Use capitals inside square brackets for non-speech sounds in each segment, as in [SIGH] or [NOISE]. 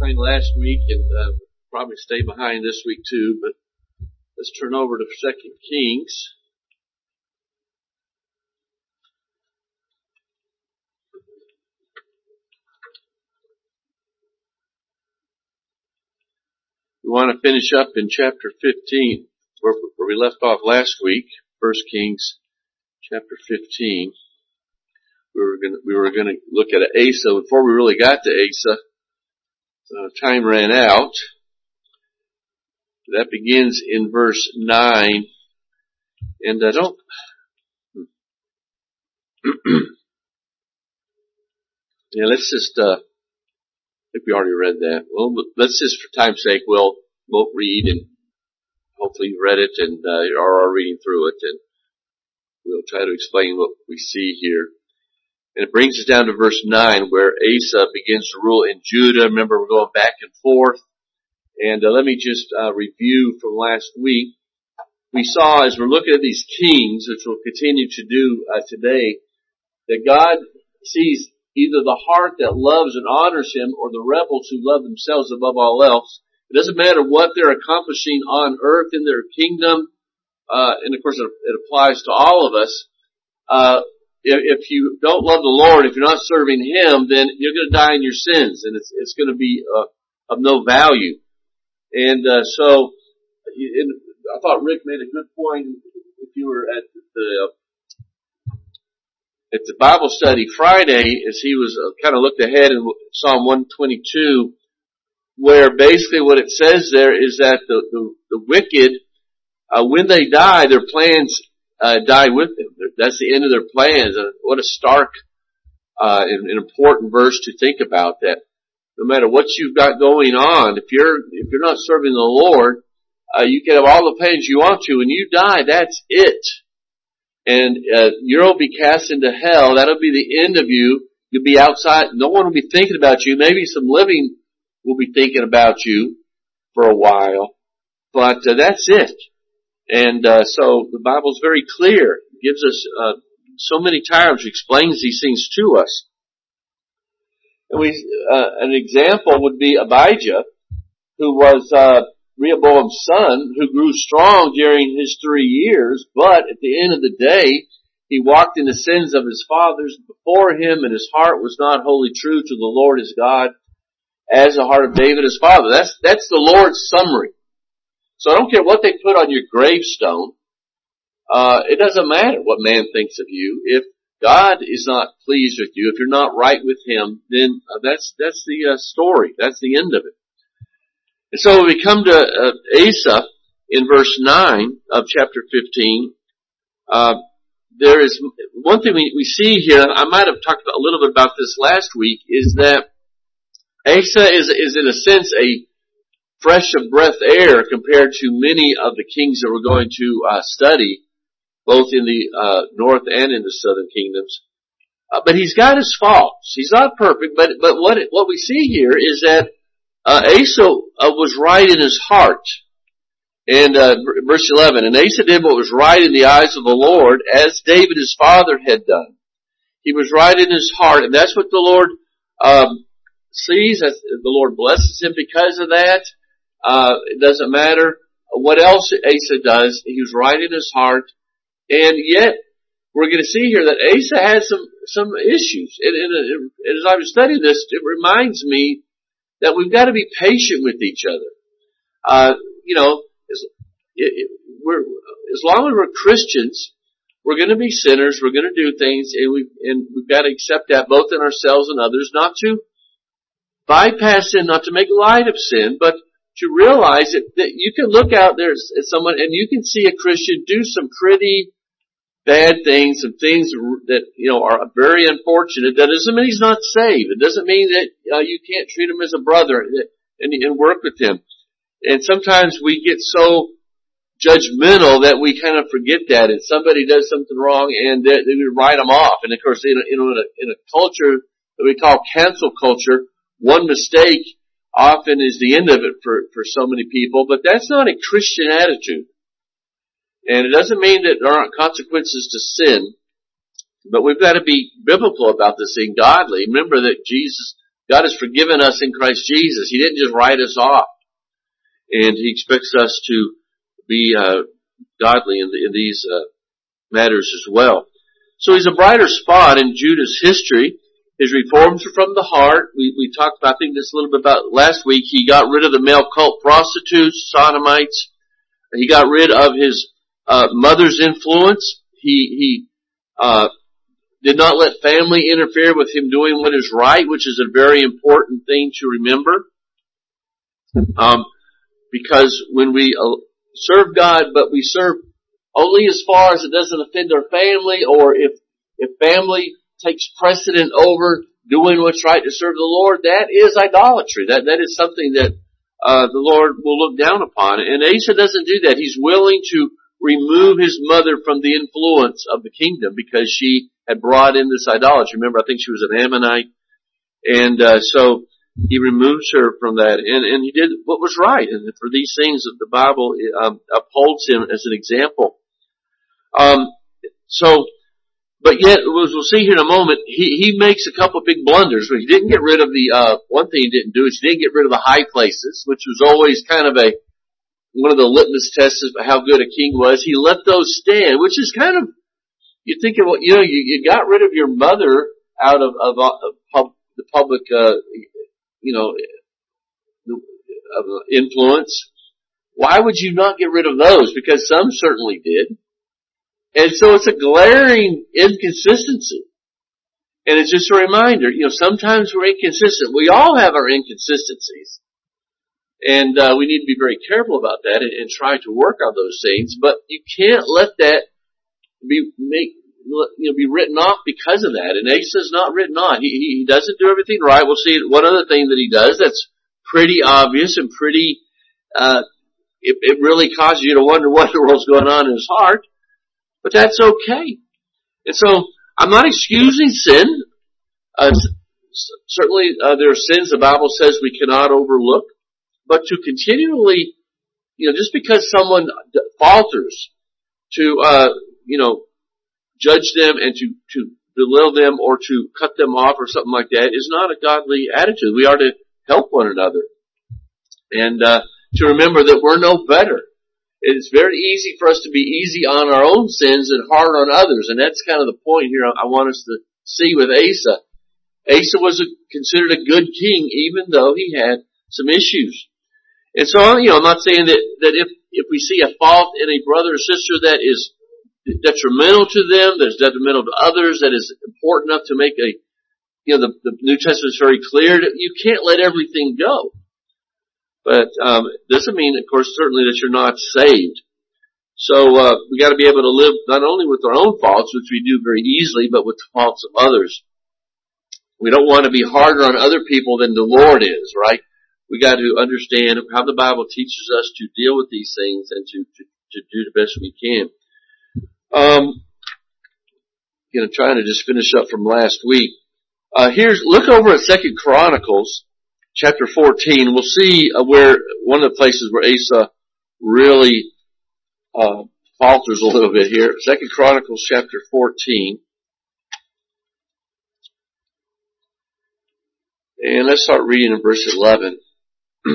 behind last week and uh, probably stay behind this week too, but let's turn over to Second Kings. We want to finish up in chapter 15, where, where we left off last week, First Kings chapter 15 we were going to, we were going to look at Asa. Before we really got to Asa, uh, time ran out. That begins in verse 9. And I don't, [CLEARS THROAT] yeah, let's just, uh, I think we already read that. Well, let's just, for time's sake, we'll, we'll read and hopefully you've read it and, uh, you are reading through it and we'll try to explain what we see here. And it brings us down to verse 9 where Asa begins to rule in Judah. Remember, we're going back and forth. And uh, let me just uh, review from last week. We saw as we're looking at these kings, which we'll continue to do uh, today, that God sees either the heart that loves and honors Him or the rebels who love themselves above all else. It doesn't matter what they're accomplishing on earth in their kingdom, uh, and of course it, it, applies to all of us. Uh, if, if you don't love the Lord, if you're not serving Him, then you're going to die in your sins, and it's it's going to be uh, of no value. And uh, so, I thought Rick made a good point. If you were at the at the Bible study Friday, as he was uh, kind of looked ahead in Psalm 122, where basically what it says there is that the the, the wicked, uh, when they die, their plans uh, die with them. That's the end of their plans. What a stark uh, and, important verse to think about. That no matter what you've got going on, if you're if you're not serving the Lord, uh, you can have all the plans you want to. and you die, that's it, and uh, you'll be cast into hell. That'll be the end of you. You'll be outside. No one will be thinking about you. Maybe some living will be thinking about you for a while, but uh, that's it. And uh, so the Bible's very clear. It gives us uh, so many times explains these things to us. And we, uh, an example would be Abijah, who was uh, Rehoboam's son, who grew strong during his three years, but at the end of the day, he walked in the sins of his fathers before him, and his heart was not wholly true to the Lord his God, as the heart of David his father. That's that's the Lord's summary. So I don't care what they put on your gravestone. Uh, it doesn't matter what man thinks of you. If God is not pleased with you, if you're not right with Him, then uh, that's that's the uh, story. That's the end of it. And so we come to uh, Asa in verse nine of chapter fifteen. Uh, there is one thing we, we see here. I might have talked a little bit about this last week. Is that Asa is is in a sense a fresh of breath air compared to many of the kings that we're going to uh, study, both in the uh, north and in the southern kingdoms. Uh, but he's got his faults. He's not perfect, but but what what we see here is that uh, Asa uh, was right in his heart. And uh, verse 11, and Asa did what was right in the eyes of the Lord, as David his father had done. He was right in his heart, and that's what the Lord um, sees. As the Lord blesses him because of that. Uh, it doesn't matter what else Asa does. He was right in his heart. And yet, we're going to see here that Asa had some, some issues. And, and, and as I was studying this, it reminds me that we've got to be patient with each other. Uh, you know, as, it, it, we're, as long as we're Christians, we're going to be sinners. We're going to do things, and we and we've got to accept that both in ourselves and others, not to bypass sin, not to make light of sin, but to realize that, that you can look out there at someone and you can see a Christian do some pretty bad things, some things that, you know, are very unfortunate. That doesn't mean he's not saved. It doesn't mean that uh, you can't treat him as a brother and, and work with him. And sometimes we get so judgmental that we kind of forget that and somebody does something wrong and then we write them off. And of course, in a, in a, in a culture that we call cancel culture, one mistake often is the end of it for, for so many people, but that's not a Christian attitude. And it doesn't mean that there aren't consequences to sin, but we've got to be biblical about this thing, godly. Remember that Jesus God has forgiven us in Christ Jesus. He didn't just write us off. And He expects us to be uh, godly in, the, in these uh, matters as well. So he's a brighter spot in Judah's history. His reforms are from the heart. We, we talked about, I think this a little bit about last week. He got rid of the male cult prostitutes, sodomites. He got rid of his uh, mother's influence. He he uh, did not let family interfere with him doing what is right, which is a very important thing to remember. Um, because when we uh, serve God, but we serve only as far as it doesn't offend our family, or if if family takes precedent over doing what's right to serve the Lord, that is idolatry. That that is something that uh, the Lord will look down upon. And Asa doesn't do that. He's willing to remove his mother from the influence of the kingdom because she had brought in this idolatry. Remember, I think she was an Ammonite, and uh, so he removes her from that, and and he did what was right. And for these things, the Bible um, upholds him as an example. Um, so but yet, as we'll see here in a moment, he, he makes a couple of big blunders. He didn't get rid of the, uh, one thing he didn't do is he didn't get rid of the high places, which was always kind of a, one of the litmus tests of how good a king was. He let those stand, which is kind of, you think of what, you know, you, you got rid of your mother out of, of, of pub, the public, uh, you know, of influence. Why would you not get rid of those? Because some certainly did. And so it's a glaring inconsistency. And it's just a reminder, you know, sometimes we're inconsistent. We all have our inconsistencies. And uh, we need to be very careful about that and, and try to work on those things. But you can't let that be make you know be written off because of that. And Asa's not written off. He, he doesn't do everything right. We'll see one other thing that he does that's pretty obvious and pretty. Uh, it, it really causes you to wonder what the world's going on in his heart. But that's okay. And so, I'm not excusing sin. Uh, certainly, uh, there are sins the Bible says we cannot overlook. But to continually, you know, just because someone falters, to, uh, you know, judge them and to, to belittle them or to cut them off or something like that is not a godly attitude. We are to help one another. And, uh, to remember that we're no better. It's very easy for us to be easy on our own sins and hard on others. And that's kind of the point here I want us to see with Asa. Asa was a, considered a good king even though he had some issues. And so, you know, I'm not saying that, that if, if we see a fault in a brother or sister that is detrimental to them, that's detrimental to others, that is important enough to make a, you know, the, the New Testament is very clear that you can't let everything go. But um, doesn't mean, of course, certainly that you're not saved. So uh, we got to be able to live not only with our own faults, which we do very easily, but with the faults of others. We don't want to be harder on other people than the Lord is, right? We got to understand how the Bible teaches us to deal with these things and to to, to do the best we can. Um, you know, trying to just finish up from last week. Uh, here's look over at Second Chronicles chapter 14, we'll see uh, where one of the places where Asa really uh, falters a little bit here. Second Chronicles chapter 14. And let's start reading in verse 11. [CLEARS THROAT]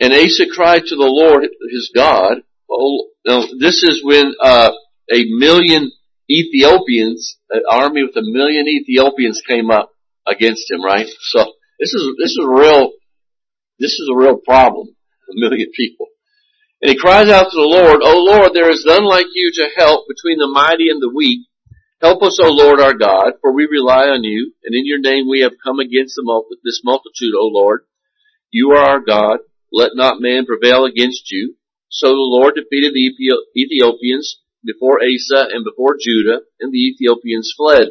and Asa cried to the Lord, his God. Oh, now this is when uh, a million Ethiopians, an army with a million Ethiopians came up against him, right? So this is, this is a real, this is a real problem. A million people. And he cries out to the Lord, O Lord, there is none like you to help between the mighty and the weak. Help us, O Lord our God, for we rely on you, and in your name we have come against this multitude, O Lord. You are our God. Let not man prevail against you. So the Lord defeated the Ethiopians before Asa and before Judah, and the Ethiopians fled.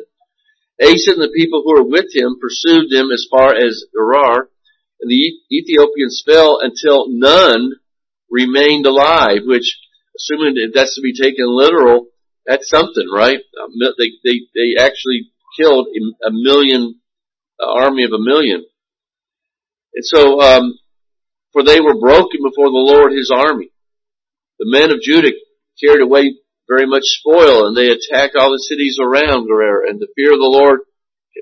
Asa and the people who were with him pursued them as far as Gerar, and the Ethiopians fell until none remained alive, which, assuming that that's to be taken literal, that's something, right? They, they, they actually killed a million, army of a million. And so, um, for they were broken before the Lord his army. The men of Judah carried away very much spoil, and they attacked all the cities around Gerar, and the fear of the Lord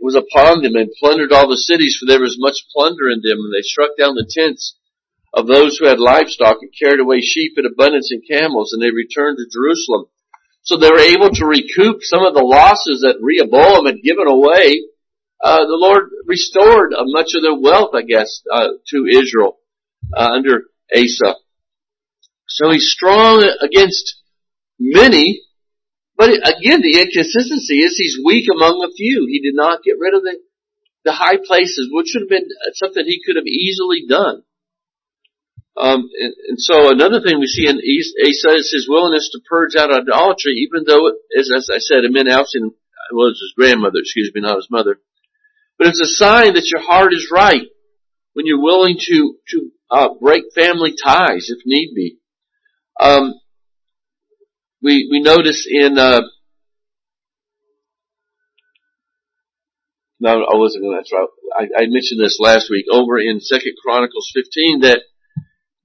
was upon them, and plundered all the cities, for there was much plunder in them, and they struck down the tents of those who had livestock, and carried away sheep in abundance and camels, and they returned to Jerusalem. So they were able to recoup some of the losses that Rehoboam had given away. Uh, the Lord restored uh, much of their wealth, I guess, uh, to Israel uh, under Asa. So he's strong against many, but again, the inconsistency is he's weak among a few. He did not get rid of the, the high places, which would have been something he could have easily done. Um, and, and, so another thing we see in Asa is his willingness to purge out idolatry, even though, as, as I said, meant ousting, well, his grandmother, excuse me, not his mother. But it's a sign that your heart is right when you're willing to, to, uh, break family ties if need be. Um, we, we notice in, uh, no, I wasn't going to, I, I mentioned this last week over in Second Chronicles 15 that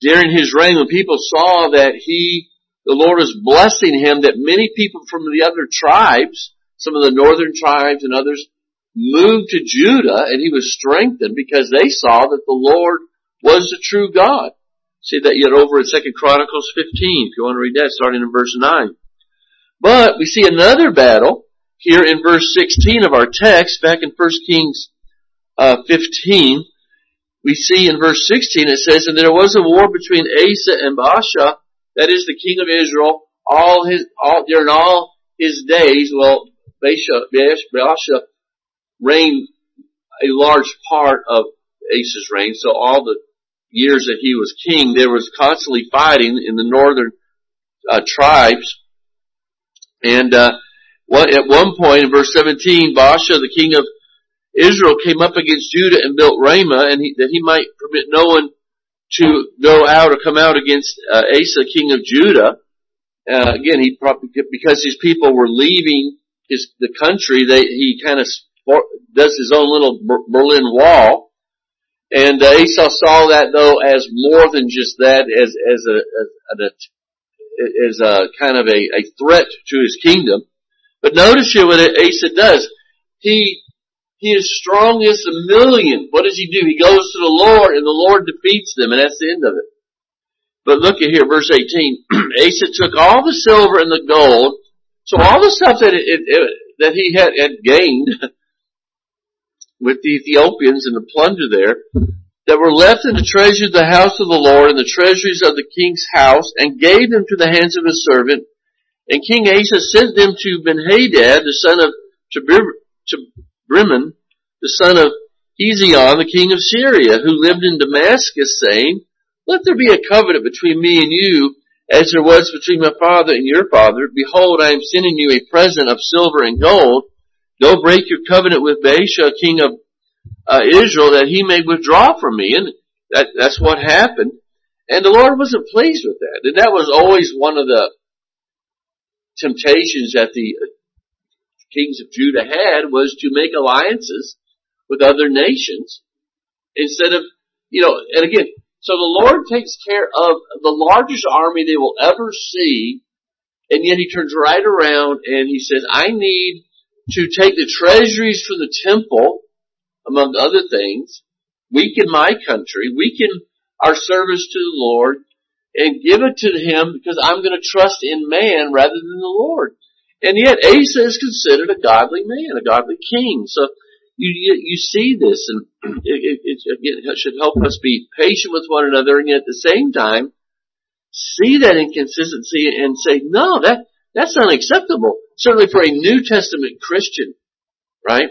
during his reign when people saw that he, the Lord was blessing him, that many people from the other tribes, some of the northern tribes and others, moved to Judah and he was strengthened because they saw that the Lord was the true God. See that yet over in Second Chronicles 15, if you want to read that, starting in verse 9. But we see another battle here in verse 16 of our text, back in 1 Kings uh, 15. We see in verse 16 it says, And there was a war between Asa and Baasha, that is the king of Israel, all his, all, during all his days, well, Baasha, Baasha reigned a large part of Asa's reign, so all the years that he was king, there was constantly fighting in the northern uh, tribes. And uh, at one point in verse 17, Baasha, the king of Israel, came up against Judah and built Ramah, and he, that he might permit no one to go out or come out against uh, Asa, king of Judah. Uh, again, he probably because his people were leaving his the country, they he kind of does his own little Berlin Wall and uh, Asa saw that though as more than just that, as as a as a, as a kind of a, a threat to his kingdom. But notice here what Asa does. He he is strong as a million. What does he do? He goes to the Lord, and the Lord defeats them, and that's the end of it. But look at here, verse 18. [CLEARS THROAT] Asa took all the silver and the gold, so all the stuff that it, it, that he had, had gained [LAUGHS] with the Ethiopians and the plunder there, that were left in the treasure of the house of the Lord and the treasuries of the king's house, and gave them to the hands of his servant. And King Asa sent them to Benhadad, the son of Tabrimmon, the son of Hezion, the king of Syria, who lived in Damascus, saying, Let there be a covenant between me and you, as there was between my father and your father. Behold, I am sending you a present of silver and gold, Go break your covenant with Baasha, king of uh, Israel, that he may withdraw from me. And that, that's what happened. And the Lord wasn't pleased with that. And that was always one of the temptations that the uh, kings of Judah had was to make alliances with other nations instead of, you know, and again, so the Lord takes care of the largest army they will ever see, and yet he turns right around and he says, I need to take the treasuries from the temple, among other things, weaken my country, weaken our service to the Lord, and give it to him because I'm going to trust in man rather than the Lord. And yet Asa is considered a godly man, a godly king. So you you, you see this, and [CLEARS THROAT] it, it, it should help us be patient with one another, and yet at the same time see that inconsistency and say, no, that that's unacceptable. Certainly for a New Testament Christian, right?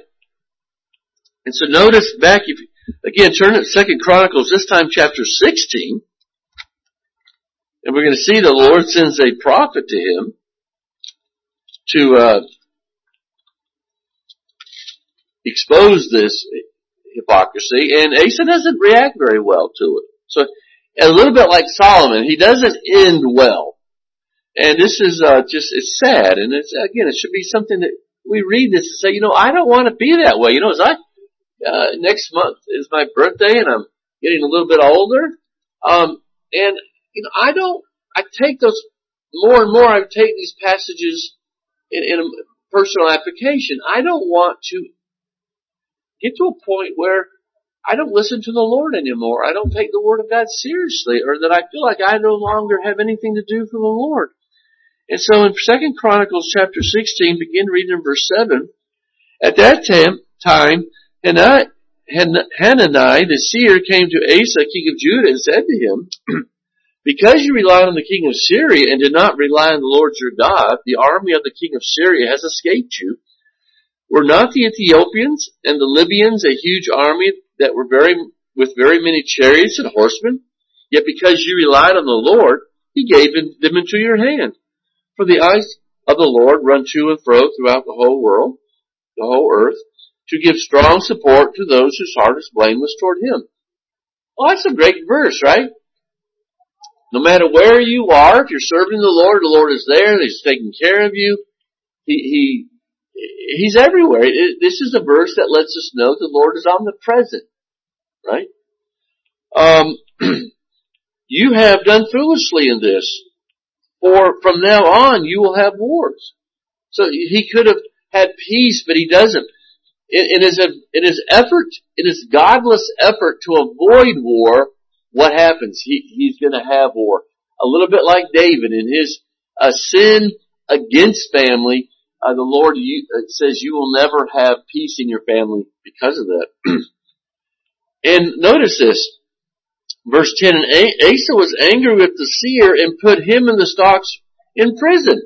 And so notice back, if again, turn to Second Chronicles, this time chapter 16, and we're going to see the Lord sends a prophet to him to uh, expose this hypocrisy, and Asa doesn't react very well to it. So, a little bit like Solomon, he doesn't end well. And this is uh, just it's sad, and it's again it should be something that we read this and say, you know, I don't want to be that way. You know, as I uh, next month is my birthday, and I'm getting a little bit older, um, and you know, I don't. I take those more and more I take these passages in, in a personal application. I don't want to get to a point where I don't listen to the Lord anymore. I don't take the Word of God seriously, or that I feel like I no longer have anything to do for the Lord. And so in Second Chronicles chapter 16, begin reading in verse 7, at that time, time Hanani, the seer, came to Asa, king of Judah, and said to him, [CLEARS THROAT] Because you relied on the king of Syria and did not rely on the Lord your God, the army of the king of Syria has escaped you. Were not the Ethiopians and the Libyans a huge army that were very, with very many chariots and horsemen? Yet because you relied on the Lord, he gave them into your hand. For the eyes of the Lord run to and fro throughout the whole world, the whole earth, to give strong support to those whose heart is blameless toward him. Well, that's a great verse, right? No matter where you are, if you're serving the Lord, the Lord is there, He's taking care of you. He, he, He's everywhere. It, this is a verse that lets us know the Lord is omnipresent, right? Um, [CLEARS THROAT] you have done foolishly in this, for from now on you will have wars. So he could have had peace, but he doesn't. In, in his, in his effort, in his godless effort to avoid war, what happens? He, he's gonna have war. A little bit like David in his uh, sin against family, uh, the Lord you, says you will never have peace in your family because of that. [CLEARS THROAT] and notice this, verse 10, and Asa was angry with the seer and put him and the stocks in prison.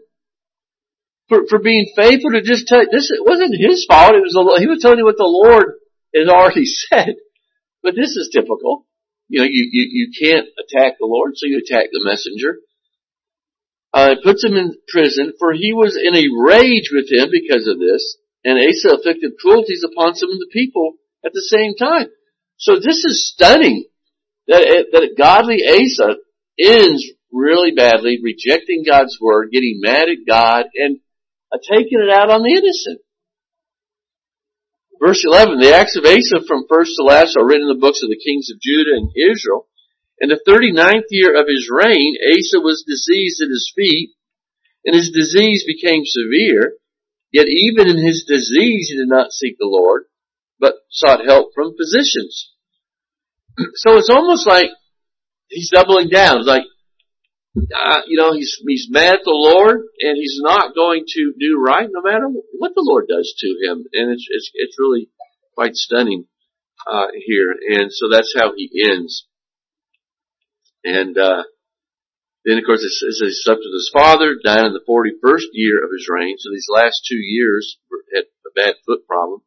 For, for being faithful to just tell, this it wasn't his fault, it was, the, he was telling you what the Lord had already [LAUGHS] said. But this is typical. You know, you, you, you can't attack the Lord, so you attack the messenger. Uh, puts him in prison, for he was in a rage with him because of this, and Asa afflicted cruelties upon some of the people at the same time. So this is stunning that it, that godly Asa ends really badly, rejecting God's word, getting mad at God, and uh, taking it out on the innocent. Verse 11, the acts of Asa from first to last are written in the books of the kings of Judah and Israel. In the 39th year of his reign, Asa was diseased at his feet, and his disease became severe. Yet even in his disease he did not seek the Lord, but sought help from physicians. [CLEARS THROAT] So it's almost like he's doubling down. It's like, uh, you know, he's, he's mad at the Lord and he's not going to do right no matter what the Lord does to him. And it's, it's, it's really quite stunning, uh, here. And so that's how he ends. And, uh, then of course it says he slept with his father, died in the 41st year of his reign. So these last two years had a bad foot problem.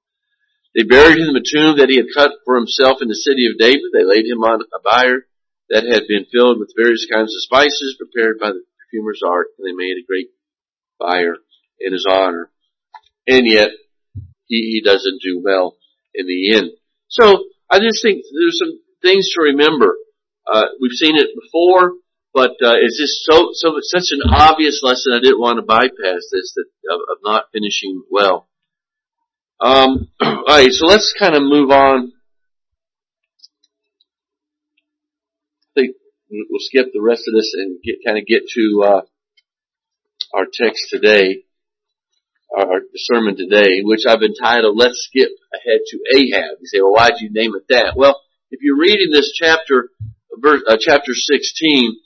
They buried him in the tomb that he had cut for himself in the city of David. They laid him on a bier that had been filled with various kinds of spices prepared by the perfumer's art, and they made a great fire in his honor. And yet, he, he doesn't do well in the end. So, I just think there's some things to remember. Uh, we've seen it before, but uh, it's just so so such an obvious lesson. I didn't want to bypass this that of, of not finishing well. Um, [CLEARS THROAT] all right, so let's kind of move on I think we'll skip the rest of this and get kind of get to uh, our text today, our sermon today, which I've entitled "Let's Skip Ahead to Ahab." You say, "Well, why'd you name it that?" Well, if you're reading this chapter, verse, uh, chapter 16,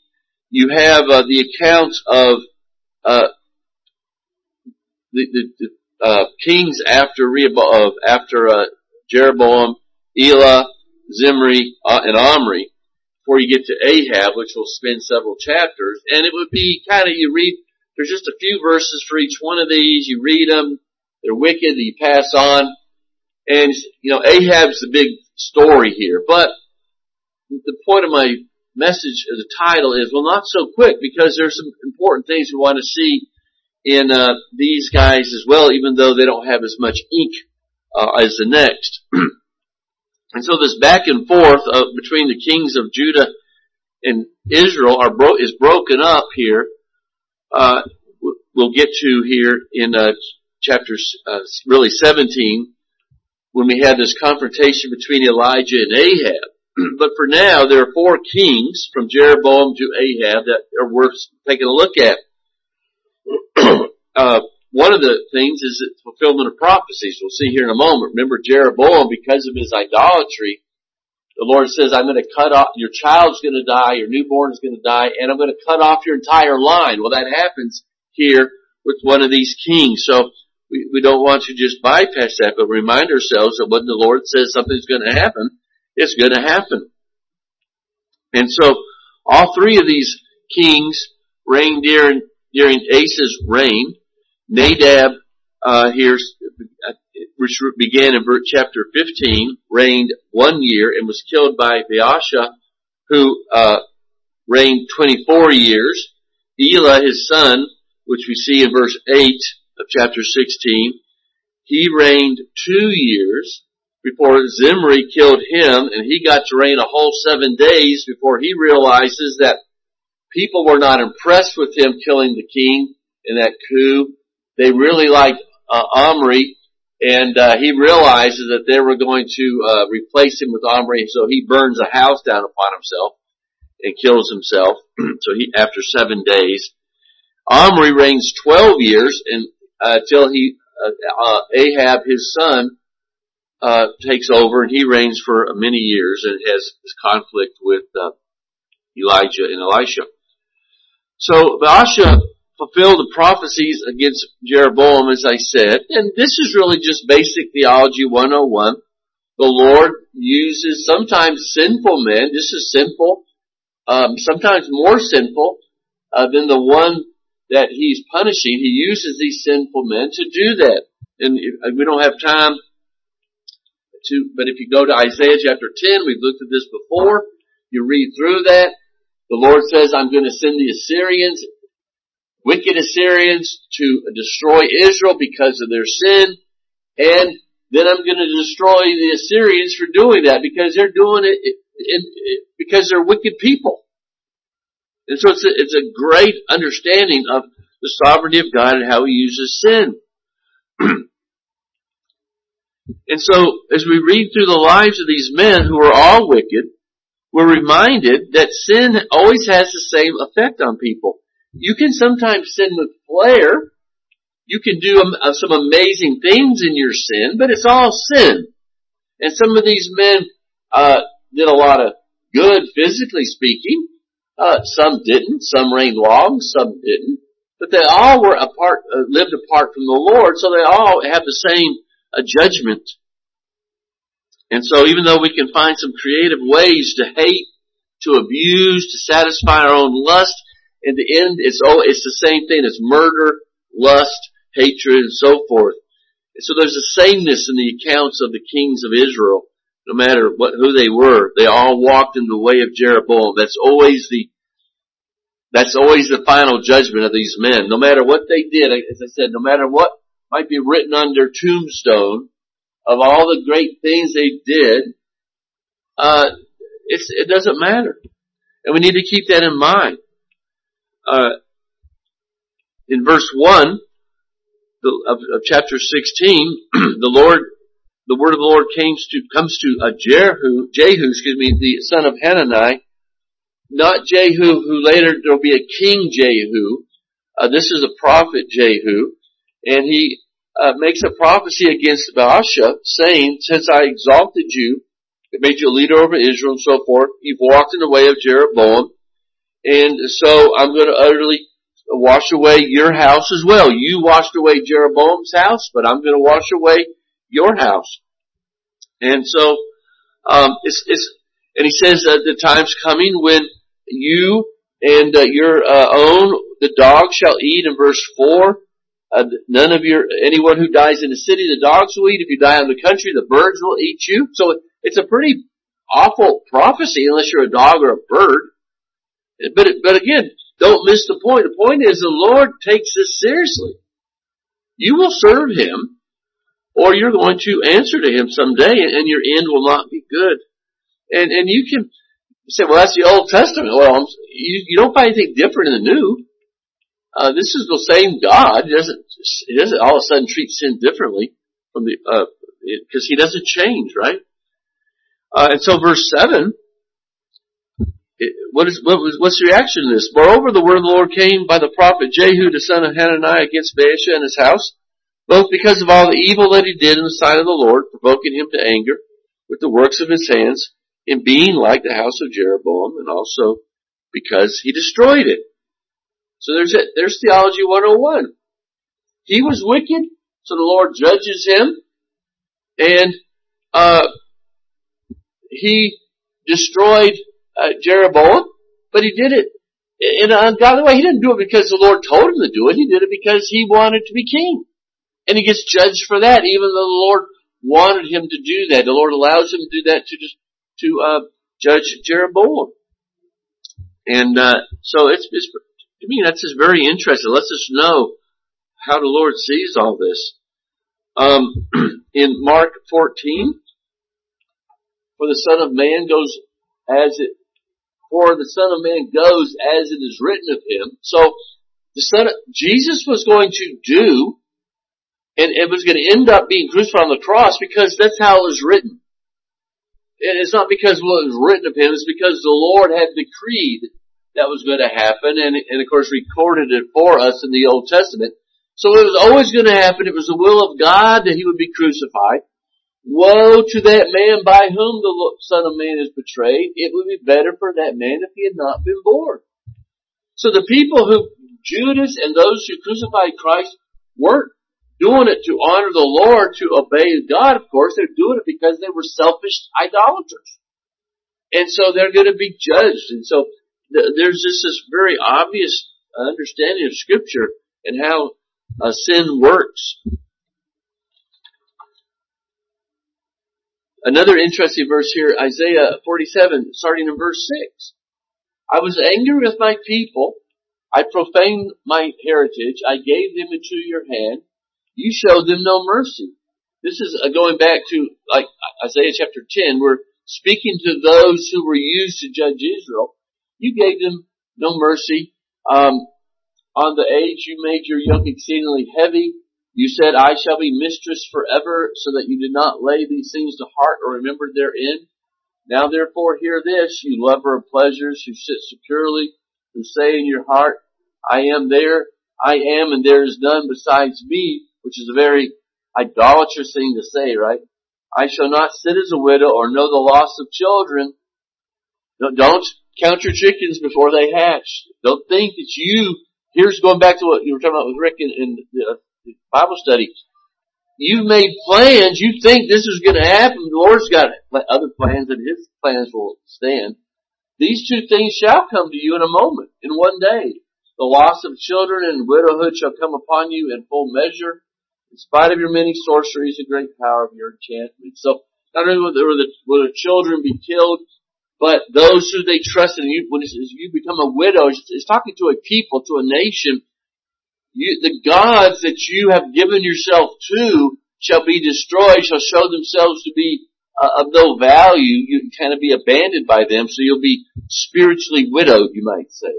you have uh, the account of uh, the, the, the uh, kings after Rehoboam, after uh, Jeroboam, Elah, Zimri, uh, and Omri before you get to Ahab, which will spend several chapters. And it would be kind of, you read, there's just a few verses for each one of these. You read them. They're wicked. You pass on. And, you know, Ahab's the big story here. But the point of my message, the title is, well, not so quick because there's some important things we want to see in uh, these guys as well, even though they don't have as much ink uh, as the next. [CLEARS THROAT] And so this back and forth of, between the kings of Judah and Israel are bro- is broken up here. Uh, we'll get to here in uh, chapter uh, really 17 when we have this confrontation between Elijah and Ahab. [CLEARS THROAT] but for now, there are four kings from Jeroboam to Ahab that are worth taking a look at. Uh, one of the things is the fulfillment of prophecies. We'll see here in a moment. Remember Jeroboam, because of his idolatry, the Lord says, I'm going to cut off, your child's going to die, your newborn is going to die, and I'm going to cut off your entire line. Well, that happens here with one of these kings. So we, we don't want to just bypass that, but remind ourselves that when the Lord says something's going to happen, it's going to happen. And so all three of these kings reigned during, during Asa's reign. Nadab, uh, here's, which began in chapter 15, reigned one year and was killed by Baasha, who, uh, reigned 24 years. Elah, his son, which we see in verse 8 of chapter 16, he reigned two years before Zimri killed him and he got to reign a whole seven days before he realizes that people were not impressed with him killing the king in that coup. They really liked uh, Omri and uh, he realizes that they were going to uh, replace him with Omri, so he burns a house down upon himself and kills himself. [CLEARS THROAT] so he, after seven days, Omri reigns twelve years until uh, till he uh, uh, Ahab, his son, takes over, and he reigns for many years and has conflict with Elijah and Elisha. So Baasha fulfill the prophecies against Jeroboam, as I said. And this is really just basic theology 101. The Lord uses sometimes sinful men, this is sinful, um, sometimes more sinful uh, than the one that he's punishing. He uses these sinful men to do that. And uh, we don't have time to, but if you go to Isaiah chapter 10, we've looked at this before, you read through that, the Lord says, I'm going to send the Assyrians wicked Assyrians to destroy Israel because of their sin, and then I'm going to destroy the Assyrians for doing that because they're doing it, because they're wicked people. And so it's a, it's a great understanding of the sovereignty of God and how He uses sin. [CLEARS THROAT] and so as we read through the lives of these men who are all wicked, we're reminded that sin always has the same effect on people. You can sometimes sin with flair. You can do uh, some amazing things in your sin, but it's all sin. And some of these men uh, did a lot of good, physically speaking. Uh, some didn't. Some reigned long. Some didn't. But they all were apart, uh, lived apart from the Lord, so they all have the same uh, judgment. And so, even though we can find some creative ways to hate, to abuse, to satisfy our own lust, in the end, it's oh, it's the same thing. It's murder, lust, hatred, and so forth. And so there's a sameness in the accounts of the kings of Israel. No matter what, who they were, they all walked in the way of Jeroboam. That's always the, that's always the final judgment of these men. No matter what they did, as I said, no matter what might be written on their tombstone of all the great things they did, uh, it doesn't matter. And we need to keep that in mind uh, in verse 1 of, of chapter 16, [CLEARS THROAT] the Lord, the word of the Lord comes to, comes to a Jehu, Jehu, excuse me, the son of Hanani, not Jehu who later there will be a king Jehu. Uh, this is a prophet Jehu, and he uh, makes a prophecy against Baasha, saying, "Since I exalted you, made you a leader over Israel, and so forth, you've walked in the way of Jeroboam, and so I'm going to utterly wash away your house as well. You washed away Jeroboam's house, but I'm going to wash away your house. And so, um, it's, it's, and he says that the time's coming when you and uh, your uh, own, the dog shall eat in verse 4. Uh, none of your, anyone who dies in the city, the dogs will eat. If you die in the country, the birds will eat you. So it's a pretty awful prophecy unless you're a dog or a bird. But, but again, don't miss the point. The point is the Lord takes this seriously. You will serve Him, or you're going to answer to Him someday, and your end will not be good. And, and you can say, well, that's the Old Testament. Well, you, you don't find anything different in the New. Uh, this is the same God. He doesn't, he doesn't all of a sudden treat sin differently from the, uh, because he doesn't change, right? Uh, and so verse 7, it, what is what was what's the reaction to this? Moreover, the word of the Lord came by the prophet Jehu, the son of Hananiah, against Baasha and his house, both because of all the evil that he did in the sight of the Lord, provoking him to anger with the works of his hands, in being like the house of Jeroboam, and also because he destroyed it. So there's it. There's theology 101. He was wicked, so the Lord judges him, and uh, he destroyed uh, Jeroboam, but he did it in an ungodly way. He didn't do it because the Lord told him to do it. He did it because he wanted to be king. And he gets judged for that, even though the Lord wanted him to do that. The Lord allows him to do that to just, to, uh, judge Jeroboam. And, uh, so it's, it's, to me, that's just very interesting. It lets us know how the Lord sees all this. Um, [CLEARS THROAT] in Mark 14, for the Son of Man goes as it for the Son of Man goes as it is written of him. So the Son of, Jesus was going to do, and it was going to end up being crucified on the cross because that's how it was written. And it's not because what was written of him, it's because the Lord had decreed that was going to happen and, and of course recorded it for us in the Old Testament. So it was always going to happen. It was the will of God that he would be crucified. Woe to that man by whom the Son of Man is betrayed. It would be better for that man if he had not been born. So the people who, Judas and those who crucified Christ weren't doing it to honor the Lord, to obey God, of course. They're doing it because they were selfish idolaters. And so they're going to be judged. And so there's just this very obvious understanding of scripture and how uh, sin works. Another interesting verse here, Isaiah 47, starting in verse 6. I was angry with my people. I profaned my heritage. I gave them into your hand. You showed them no mercy. This is uh, going back to like Isaiah chapter 10. We're speaking to those who were used to judge Israel. You gave them no mercy. Um, on the age you made your yoke exceedingly heavy. You said, I shall be mistress forever, so that you did not lay these things to heart or remember therein. Now therefore hear this, you lover of pleasures who sit securely, who say in your heart, I am there, I am and there is none besides me, which is a very idolatrous thing to say, right? I shall not sit as a widow or know the loss of children. Don't count your chickens before they hatch. Don't think that you, here's going back to what you were talking about with Rick in, in uh, Bible study. You've made plans. You think this is going to happen. The Lord's got other plans and His plans will stand. These two things shall come to you in a moment, in one day. The loss of children and widowhood shall come upon you in full measure. In spite of your many sorceries, and great power of your enchantment. So, not only will the, will the children be killed, but those who they trust in you, when you become a widow, it's talking to a people, to a nation you, the gods that you have given yourself to shall be destroyed, shall show themselves to be uh, of no value. You can kind of be abandoned by them, so you'll be spiritually widowed, you might say.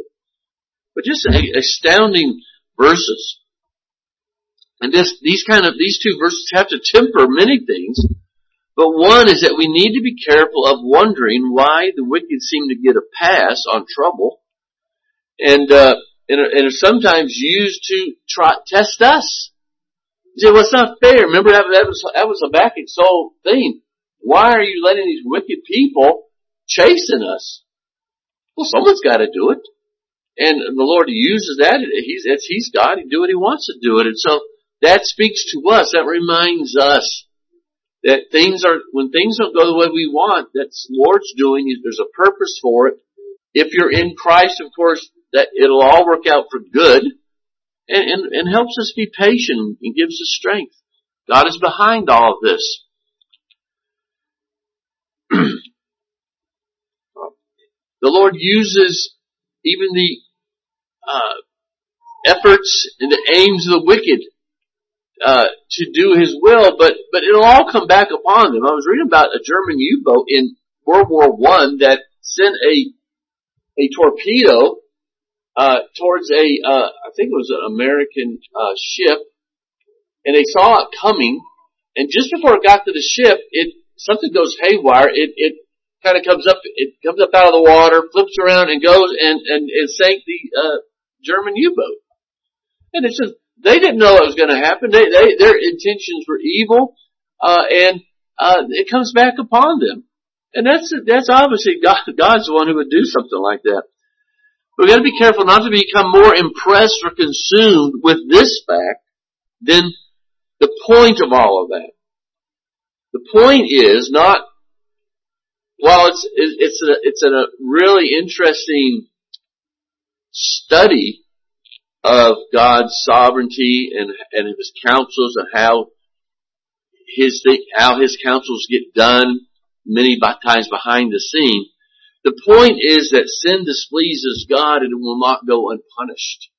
But just astounding verses. And this, these kind of, these two verses have to temper many things. But one is that we need to be careful of wondering why the wicked seem to get a pass on trouble. And, uh, and are, and are sometimes used to try, test us. You say, well, it's not fair. Remember that, that was, that was Habakkuk's whole thing. Why are you letting these wicked people chasing us? Well, someone's got to do it. And the Lord uses that. He's, it's, He's God. He do what He wants to do it. And so that speaks to us. That reminds us that things are, when things don't go the way we want, that's Lord's doing. There's a purpose for it. If you're in Christ, of course, that it'll all work out for good and, and, and helps us be patient and gives us strength. God is behind all of this. [CLEARS THROAT] the Lord uses even the uh, efforts and the aims of the wicked uh, to do His will, but but it'll all come back upon them. I was reading about a German U-boat in World War One that sent a a torpedo uh, towards a, uh, I think it was an American uh, ship, and they saw it coming, and just before it got to the ship, it something goes haywire. It it kind of comes up, it comes up out of the water, flips around and goes and, and, and sank the, uh, German U-boat. And it's just, they didn't know it was going to happen. They, they, their intentions were evil, uh, and, uh, it comes back upon them. And that's, that's obviously God, God's the one who would do something like that. We've got to be careful not to become more impressed or consumed with this fact than the point of all of that. The point is not, while it's, it's a, it's a really interesting study of God's sovereignty and, and His counsels and how His, how His counsels get done many times behind the scene. The point is that sin displeases God and it will not go unpunished.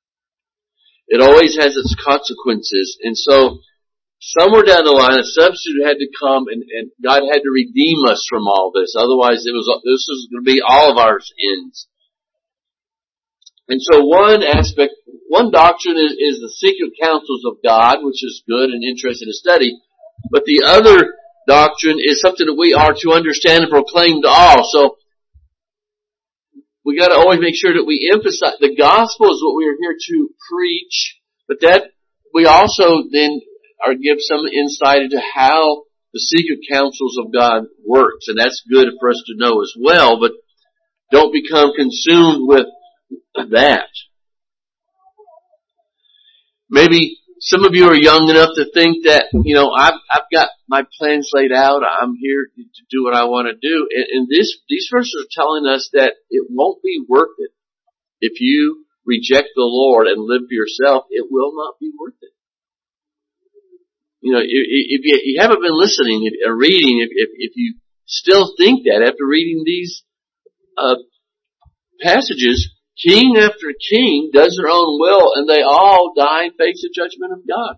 It always has its consequences. And so, somewhere down the line, a substitute had to come and, and God had to redeem us from all this. Otherwise, it was, this was going to be all of our ends. And so one aspect, one doctrine is, is the secret counsels of God, which is good and interesting to study. But the other doctrine is something that we are to understand and proclaim to all. So, we gotta always make sure that we emphasize, the gospel is what we are here to preach, but that we also then are give some insight into how the secret counsels of God works, and that's good for us to know as well, but don't become consumed with that. Maybe some of you are young enough to think that, you know, I've, I've got my plans laid out. I'm here to do what I want to do. And, and this, these verses are telling us that it won't be worth it. If you reject the Lord and live for yourself, it will not be worth it. You know, if, if you, haven't been listening or reading, if, if, if, you still think that after reading these uh, passages, King after king does their own will and they all die and face the judgment of God.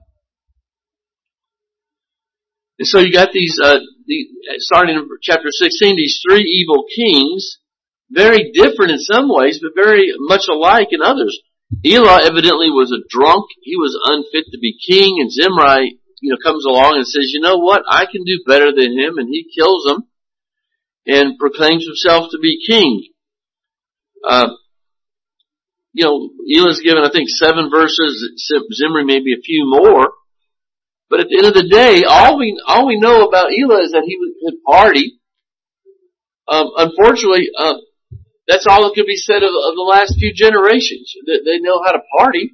And so you got these, uh, the, starting in chapter 16, these three evil kings, very different in some ways, but very much alike in others. Elah evidently was a drunk. He was unfit to be king and Zimri, you know, comes along and says, you know what? I can do better than him and he kills him and proclaims himself to be king. Uh, you know, Elah's given, I think, seven verses, Zimri maybe a few more. But at the end of the day, all we, all we know about Elah is that he could party. Um, unfortunately, uh, that's all that could be said of, of the last few generations. They, they know how to party.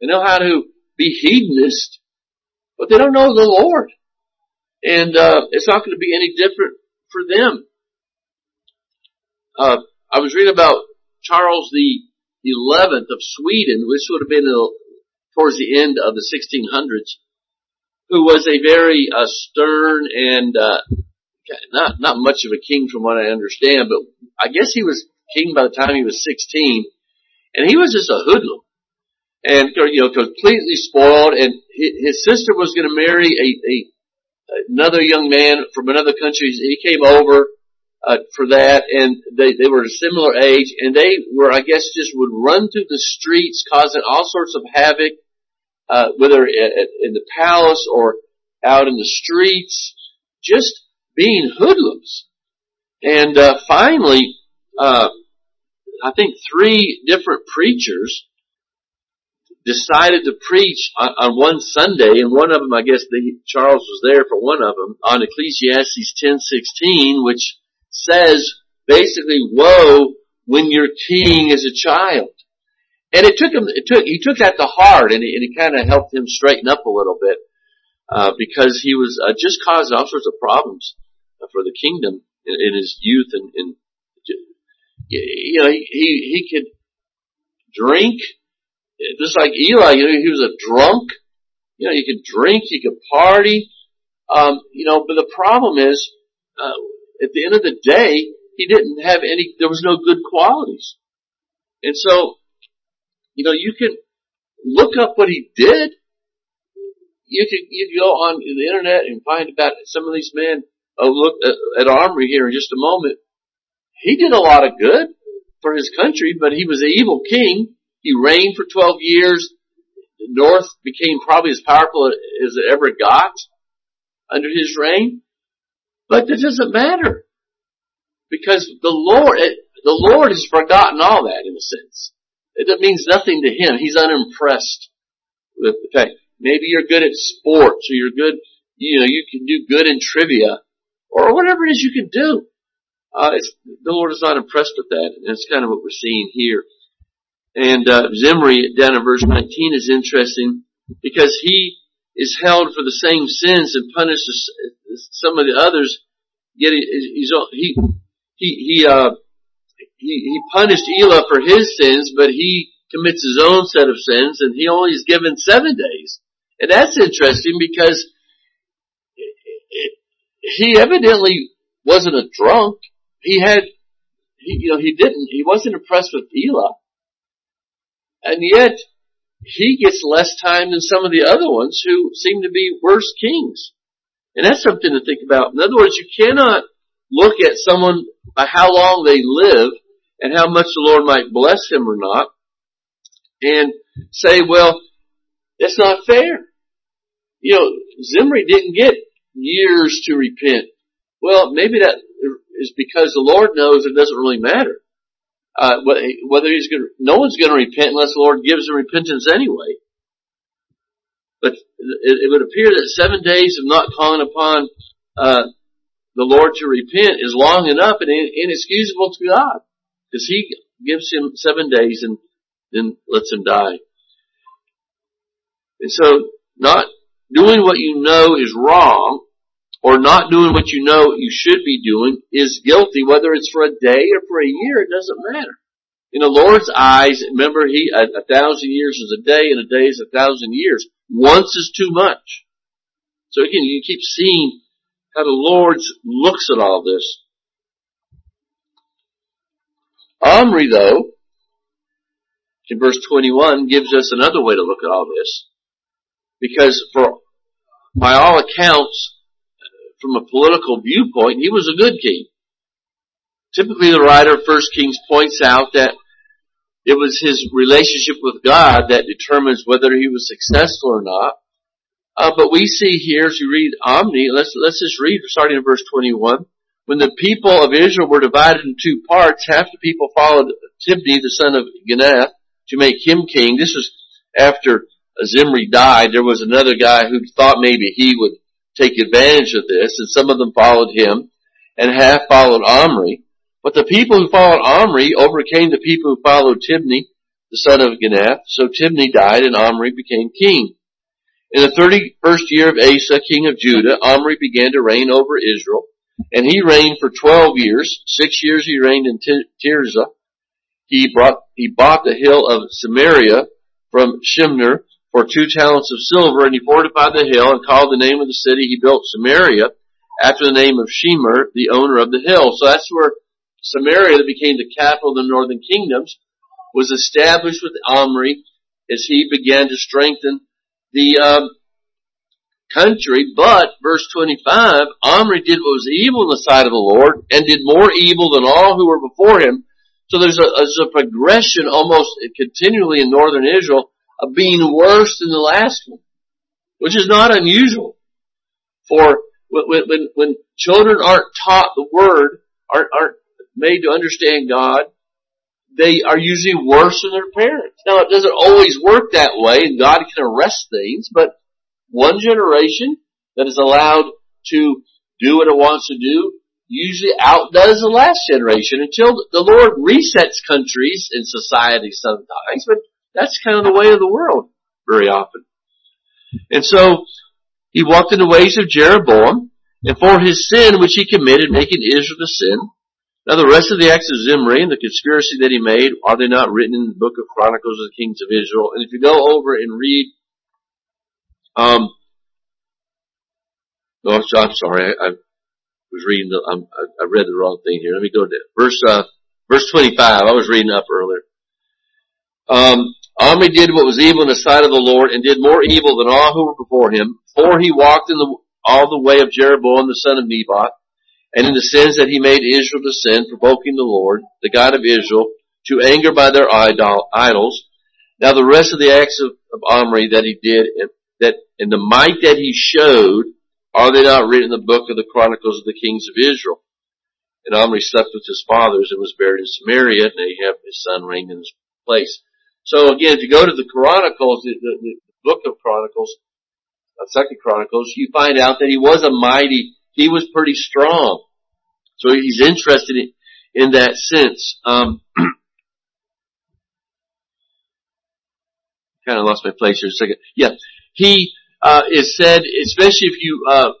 They know how to be hedonist, but they don't know the Lord. And, uh, it's not going to be any different for them. Uh, I was reading about Charles the 11th of Sweden, which would have been towards the end of the 1600s, who was a very uh, stern and uh, not not much of a king from what I understand, but I guess he was king by the time he was 16, and he was just a hoodlum and you know completely spoiled. And his sister was going to marry a, a another young man from another country. He came over uh, for that, and they they were a similar age, and they were, I guess, just would run through the streets, causing all sorts of havoc, uh, whether in the palace or out in the streets, just being hoodlums. And uh, finally, uh, I think three different preachers decided to preach on, on, one Sunday, and one of them, I guess, the, Charles was there for one of them on Ecclesiastes ten sixteen, which says basically, woe when your king is a child. And it took him, it took, he took that to heart and it, it kind of helped him straighten up a little bit, uh, because he was uh, just causing all sorts of problems for the kingdom in, in his youth and, and, you know, he, he could drink, just like Elah, you know, he was a drunk. You know, you could drink, you could party, um, you know, but the problem is, uh, at the end of the day, he didn't have any, there was no good qualities. And so, you know, you can look up what he did. You can, you can go on the internet and find about some of these men. Oh, look at, at Omri here in just a moment. He did a lot of good for his country, but he was an evil king. He reigned for 12 years. The North became probably as powerful as it ever got under his reign. But it doesn't matter. Because the Lord, the Lord has forgotten all that in a sense. It means nothing to Him. He's unimpressed with the fact. Maybe you're good at sports or you're good, you know, you can do good in trivia or whatever it is you can do. Uh, the Lord is not impressed with that. And that's kind of what we're seeing here. And, uh, Zimri down in verse 19 is interesting because he is held for the same sins and punished some of the others. Yet he's, he, he, he, uh, he, he punished Elah for his sins, but he commits his own set of sins and he only is given seven days. And that's interesting because he evidently wasn't a drunk. He had, he, you know, he didn't, he wasn't impressed with Elah. And yet, he gets less time than some of the other ones who seem to be worse kings. And that's something to think about. In other words, you cannot look at someone by how long they live and how much the Lord might bless them or not and say, well, it's not fair. You know, Zimri didn't get years to repent. Well, maybe that is because the Lord knows it doesn't really matter. Uh, whether he's going to, no one's going to repent unless the Lord gives them repentance anyway. But it, would appear that seven days of not calling upon, uh, the Lord to repent is long enough and inexcusable to God. Because He gives him seven days and then lets him die. And so, not doing what you know is wrong, or not doing what you know you should be doing is guilty, whether it's for a day or for a year, it doesn't matter. In the Lord's eyes, remember he, a, a thousand years is a day and a day is a thousand years. Once is too much. So again, you keep seeing how the Lord looks at all this. Omri though, in verse 21 gives us another way to look at all this. Because for, by all accounts, from a political viewpoint, he was a good king. Typically the writer of First Kings points out that it was his relationship with God that determines whether he was successful or not. Uh, but we see here, as you read Omri, let's, let's just read starting in verse 21. When the people of Israel were divided in two parts, half the people followed Tibni, the son of Ginath, to make him king. This was after Zimri died. There was another guy who thought maybe he would take advantage of this, and some of them followed him, and half followed Omri. But the people who followed Omri overcame the people who followed Tibni, the son of Ginath. So Tibni died, and Omri became king. In the thirty-first year of Asa, king of Judah, Omri began to reign over Israel, and he reigned for twelve years. Six years he reigned in Tirzah. He brought, he bought the hill of Samaria from Shemer for two talents of silver, and he fortified the hill and called the name of the city he built Samaria after the name of Shemer, the owner of the hill. So that's where Samaria, that became the capital of the northern kingdoms, was established with Omri as he began to strengthen the um, country. But verse 25, Omri did what was evil in the sight of the Lord and did more evil than all who were before him. So there's a, there's a progression almost continually in northern Israel of being worse than the last one, which is not unusual. For when, when, when children aren't taught the word, aren't, aren't made to understand God, they are usually worse than their parents. Now it doesn't always work that way and God can arrest things, but one generation that is allowed to do what it wants to do usually outdoes the last generation until the Lord resets countries and society sometimes, but that's kind of the way of the world very often. And so, he walked in the ways of Jeroboam, and for his sin which he committed, making Israel to sin, now the rest of the acts of Zimri and the conspiracy that he made, are they not written in the book of Chronicles of the Kings of Israel? And if you go over and read, um, oh, I'm sorry, I, I was reading the, um, I, I, read the wrong thing here. Let me go to verse, uh, verse 25. I was reading up earlier. Um, did what was evil in the sight of the Lord and did more evil than all who were before him, for he walked in the, all the way of Jeroboam the son of Nebat, and in the sins that he made Israel to sin, provoking the Lord, the God of Israel, to anger by their idol, idols. Now the rest of the acts of, of Omri that he did, that, and the might that he showed, are they not written in the book of the Chronicles of the Kings of Israel? And Omri slept with his fathers and was buried in Samaria, and Ahab, his son, reigned in his place. So again, if you go to the Chronicles, the, the, the book of Chronicles, uh, Second Chronicles, you find out that he was a mighty, he was pretty strong. So he's interested in, in that sense. Um, [CLEARS THROAT] kind of lost my place here a second. Yeah, he uh, is said, especially if you uh,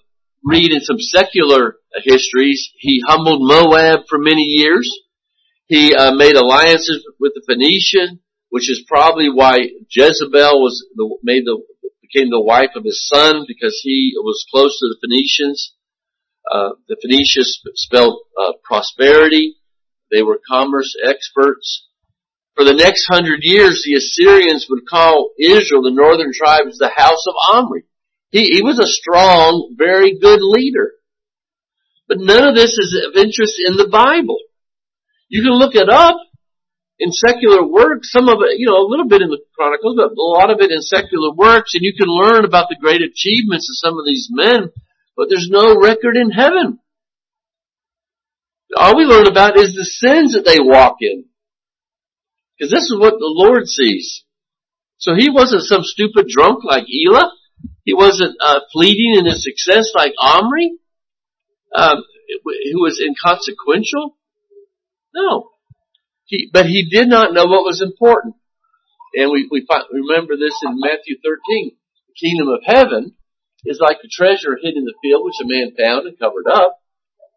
read in some secular histories, he humbled Moab for many years. He uh, made alliances with the Phoenician, which is probably why Jezebel was the, made the became the wife of his son because he was close to the Phoenicians. Uh, the Phoenicians spelled uh, prosperity. They were commerce experts. For the next hundred years, the Assyrians would call Israel, the northern tribes, the house of Omri. He, he was a strong, very good leader. But none of this is of interest in the Bible. You can look it up in secular works, some of it, you know, a little bit in the Chronicles, but a lot of it in secular works, and you can learn about the great achievements of some of these men, but there's no record in heaven. All we learn about is the sins that they walk in. Because this is what the Lord sees. So he wasn't some stupid drunk like Elah. He wasn't uh, fleeting in his success like Omri, um, who was inconsequential. No. He, but he did not know what was important. And we, we find, remember this in Matthew 13. The kingdom of heaven is like a treasure hid in the field which a man found and covered up.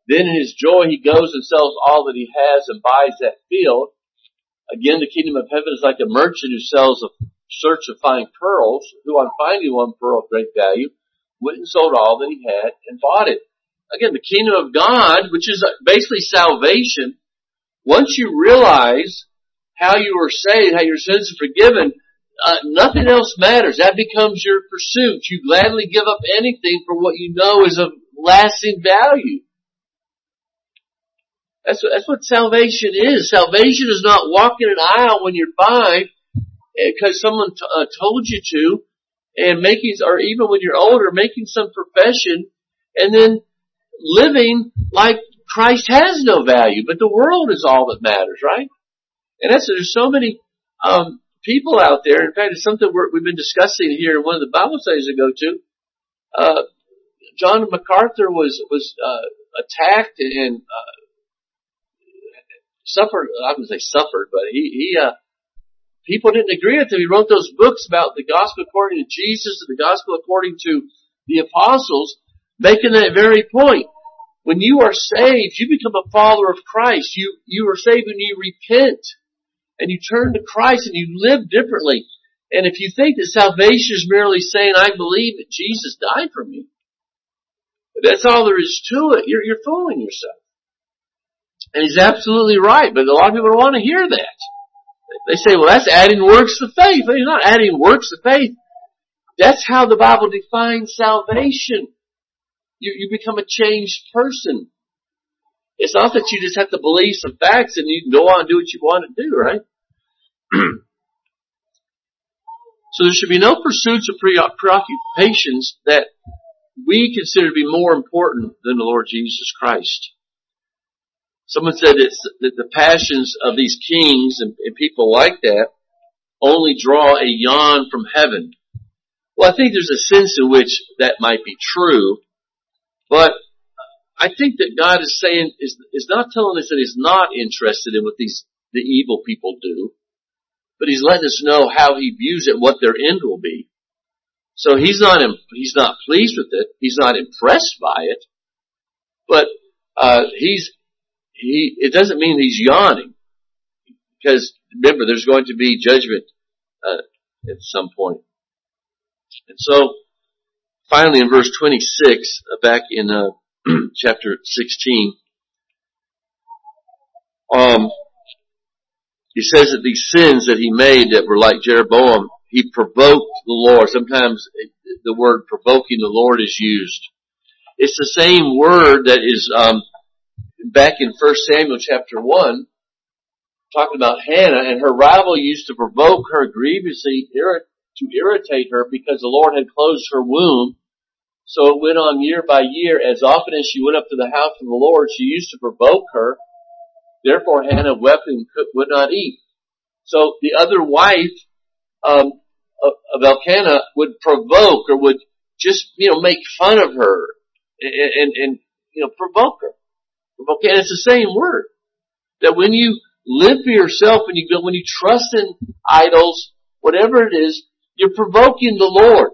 Then in his joy he goes and sells all that he has and buys that field. Again, the kingdom of heaven is like a merchant who sells a search of fine pearls, who on finding one pearl of great value, went and sold all that he had and bought it. Again, the kingdom of God, which is basically salvation, once you realize how you are saved, how your sins are forgiven, uh, nothing else matters. That becomes your pursuit. You gladly give up anything for what you know is of lasting value. That's what, that's what salvation is. Salvation is not walking an aisle when you're five because someone t- uh, told you to, and making, or even when you're older, making some profession, and then living like Christ has no value, but the world is all that matters, right? And that's there's so many um, people out there. In fact, it's something we have been discussing here in one of the Bible studies I go to. Uh, John MacArthur was was uh, attacked and uh, suffered. I wouldn't say suffered, but he he uh, people didn't agree with him. He wrote those books about the gospel according to Jesus and the gospel according to the apostles, making that very point. When you are saved, you become a follower of Christ. You you are saved when you repent and you turn to Christ and you live differently. And if you think that salvation is merely saying, I believe that Jesus died for me, that's all there is to it, you're, you're fooling yourself. And he's absolutely right, but a lot of people don't want to hear that. They say, well, that's adding works to faith. Well, you're not adding works to faith. That's how the Bible defines salvation. You, you become a changed person. It's not that you just have to believe some facts and you can go on and do what you want to do, right? [CLEARS THROAT] so there should be no pursuits or preoccupations that we consider to be more important than the Lord Jesus Christ. Someone said that the passions of these kings and, and people like that only draw a yawn from heaven. Well, I think there's a sense in which that might be true, but I think that God is saying, is, is not telling us that He's not interested in what these, the evil people do, but He's letting us know how He views it, what their end will be. So He's not, He's not pleased with it. He's not impressed by it, but, uh, He's, he, it doesn't mean He's yawning. Because remember, there's going to be judgment, uh, at some point. And so, finally in verse 26, uh, back in, uh, [CLEARS THROAT] chapter 16. Um, he says that these sins that he made that were like Jeroboam, he provoked the Lord. Sometimes the word provoking the Lord is used. It's the same word that is um, back in 1 Samuel chapter 1, talking about Hannah, and her rival used to provoke her grievously to irritate her because the Lord had closed her womb So it went on year by year. As often as she went up to the house of the Lord, she used to provoke her. Therefore Hannah wept and would not eat. So the other wife um, of Elkanah would provoke or would just, you know, make fun of her and, and, and you know, provoke her. Provoke, and it's the same word. That when you live for yourself and you go, when you trust in idols, whatever it is, you're provoking the Lord.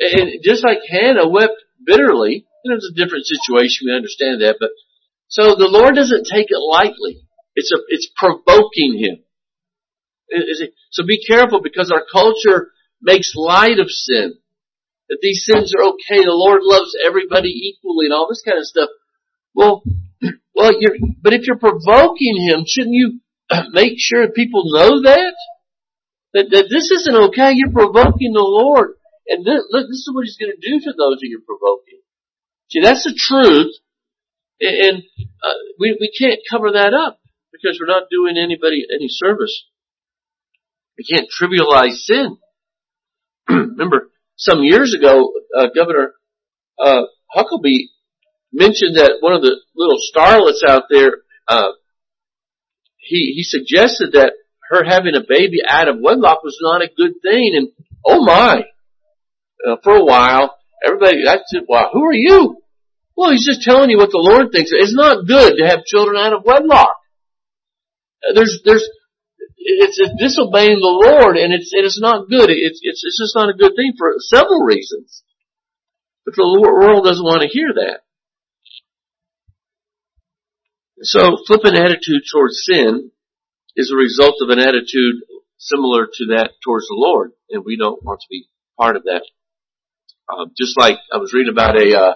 And just like Hannah wept bitterly, you know, it's a different situation, we understand that, but so the Lord doesn't take it lightly. It's a, it's provoking him. So be careful because our culture makes light of sin. That these sins are okay. The Lord loves everybody equally and all this kind of stuff. Well, [CLEARS THROAT] well, you're, but if you're provoking Him, shouldn't you [CLEARS THROAT] make sure people know that? That, that this isn't okay. You're provoking the Lord. And this, this is what He's going to do to those that you're provoking. See, that's the truth. And, uh, we, we can't cover that up because we're not doing anybody any service. We can't trivialize sin. [CLEARS THROAT] Remember, some years ago, uh, Governor uh, Huckabee mentioned that one of the little starlets out there, uh, he he suggested that her having a baby out of wedlock was not a good thing, and oh my, uh, for a while, everybody, I said, "Wow, who are you?" Well, he's just telling you what the Lord thinks. It's not good to have children out of wedlock. Uh, there's there's it's, it's disobeying the Lord and it's, it is not good. It's, it's, it's just not a good thing for several reasons. But the world doesn't want to hear that. So flippant attitude towards sin is a result of an attitude similar to that towards the Lord, and we don't want to be part of that. Uh, just like I was reading about a uh,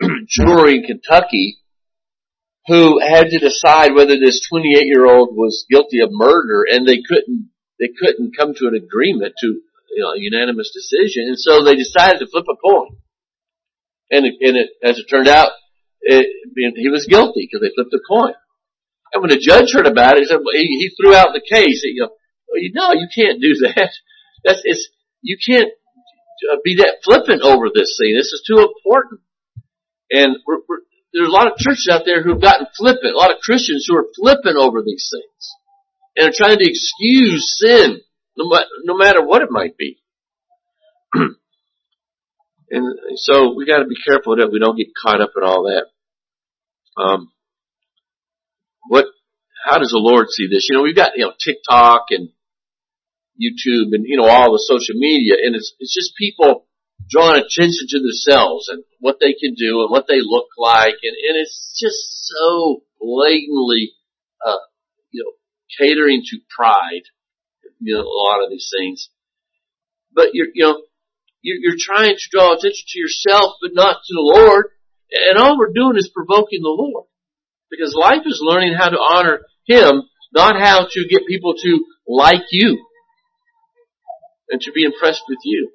[CLEARS THROAT] jury in Kentucky who had to decide whether this 28 year old was guilty of murder and they couldn't, they couldn't come to an agreement to, you know, a unanimous decision. And so they decided to flip a coin. And, it, and it, as it turned out, it, he was guilty because they flipped a coin. And when the judge heard about it, he said, well, he, he threw out the case. He, you know, no, you can't do that. [LAUGHS] That's, it's, you can't be that flippant over this thing. This is too important. And we're, we're, there's a lot of churches out there who've gotten flippant, a lot of Christians who are flippant over these things. And are trying to excuse sin, no, no matter what it might be. [CLEARS THROAT] and so we gotta be careful that we don't get caught up in all that. Um, what, how does the Lord see this? You know, we've got, you know, TikTok and YouTube and, you know, all the social media and it's, it's just people drawing attention to themselves and what they can do and what they look like, and, and it's just so blatantly, uh, you know, catering to pride. You know, a lot of these things, but you're, you know, you're, you're trying to draw attention to yourself, but not to the Lord. And all we're doing is provoking the Lord. Because life is learning how to honor Him, not how to get people to like you and to be impressed with you.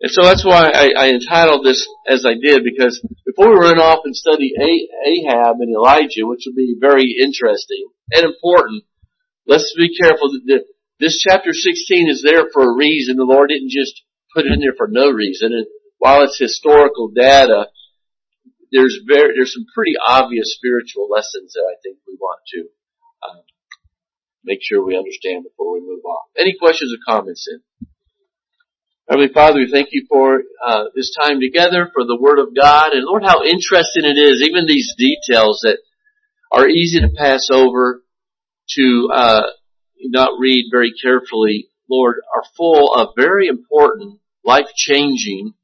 And so that's why I, I, entitled this as I did, because before we run off and study Ahab and Elijah, which will be very interesting and important, let's be careful that this chapter 16 is there for a reason. The Lord didn't just put it in there for no reason. And while it's historical data, there's very, there's some pretty obvious spiritual lessons that I think we want to uh, make sure we understand before we move on. Any questions or comments in? Heavenly Father, we thank you for uh, this time together, for the Word of God, and Lord, how interesting it is, even these details that are easy to pass over, to uh, not read very carefully, Lord, are full of very important, life-changing,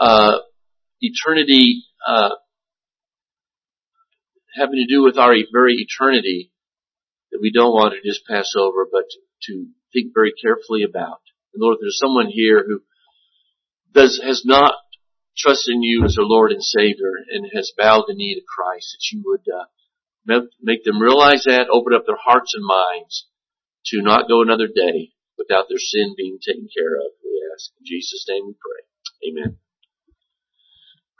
uh, eternity, uh, having to do with our very eternity that we don't want to just pass over, but to think very carefully about. And Lord, if there's someone here who does, has not trusted in you as their Lord and Savior and has bowed the knee to Christ, that you would uh, make them realize that, open up their hearts and minds to not go another day without their sin being taken care of. We ask in Jesus' name we pray. Amen.